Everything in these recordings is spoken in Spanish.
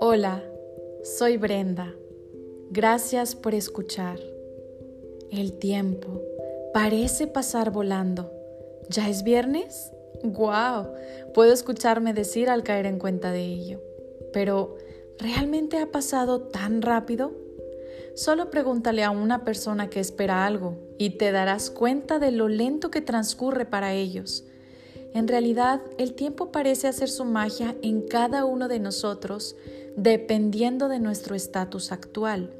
Hola, soy Brenda. Gracias por escuchar. El tiempo parece pasar volando. ¿Ya es viernes? ¡Guau! Puedo escucharme decir al caer en cuenta de ello. Pero, ¿realmente ha pasado tan rápido? Solo pregúntale a una persona que espera algo y te darás cuenta de lo lento que transcurre para ellos. En realidad, el tiempo parece hacer su magia en cada uno de nosotros dependiendo de nuestro estatus actual.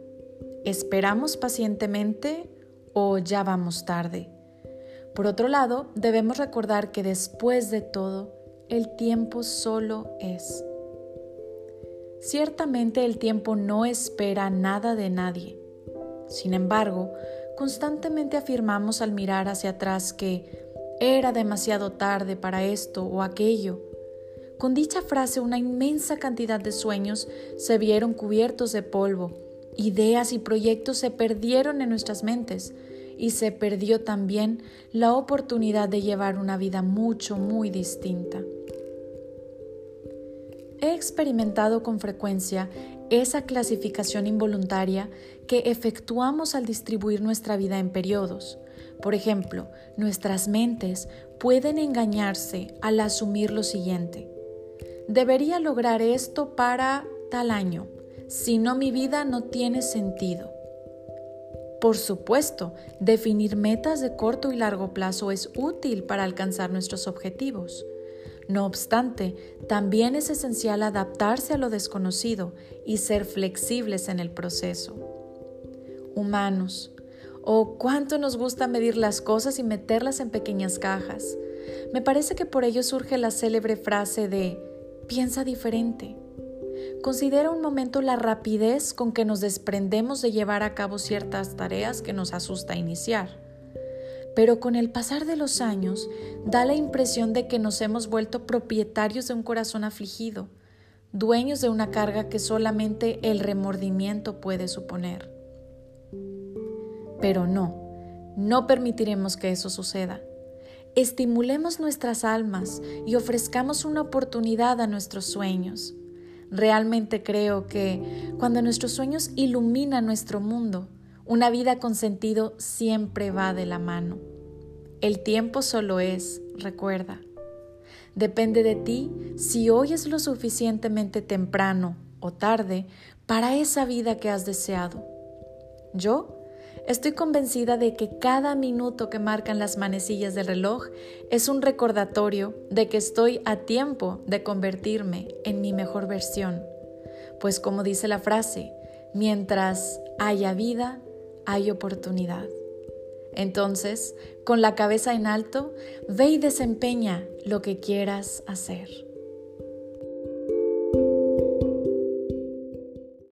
¿Esperamos pacientemente o ya vamos tarde? Por otro lado, debemos recordar que después de todo, el tiempo solo es. Ciertamente el tiempo no espera nada de nadie. Sin embargo, constantemente afirmamos al mirar hacia atrás que era demasiado tarde para esto o aquello. Con dicha frase una inmensa cantidad de sueños se vieron cubiertos de polvo, ideas y proyectos se perdieron en nuestras mentes, y se perdió también la oportunidad de llevar una vida mucho, muy distinta. He experimentado con frecuencia esa clasificación involuntaria que efectuamos al distribuir nuestra vida en periodos. Por ejemplo, nuestras mentes pueden engañarse al asumir lo siguiente. Debería lograr esto para tal año, si no mi vida no tiene sentido. Por supuesto, definir metas de corto y largo plazo es útil para alcanzar nuestros objetivos. No obstante, también es esencial adaptarse a lo desconocido y ser flexibles en el proceso. Humanos, o cuánto nos gusta medir las cosas y meterlas en pequeñas cajas. Me parece que por ello surge la célebre frase de piensa diferente. Considera un momento la rapidez con que nos desprendemos de llevar a cabo ciertas tareas que nos asusta iniciar. Pero con el pasar de los años da la impresión de que nos hemos vuelto propietarios de un corazón afligido, dueños de una carga que solamente el remordimiento puede suponer. Pero no, no permitiremos que eso suceda. Estimulemos nuestras almas y ofrezcamos una oportunidad a nuestros sueños. Realmente creo que cuando nuestros sueños iluminan nuestro mundo, una vida con sentido siempre va de la mano. El tiempo solo es, recuerda. Depende de ti si hoy es lo suficientemente temprano o tarde para esa vida que has deseado. Yo Estoy convencida de que cada minuto que marcan las manecillas del reloj es un recordatorio de que estoy a tiempo de convertirme en mi mejor versión. Pues como dice la frase, mientras haya vida, hay oportunidad. Entonces, con la cabeza en alto, ve y desempeña lo que quieras hacer.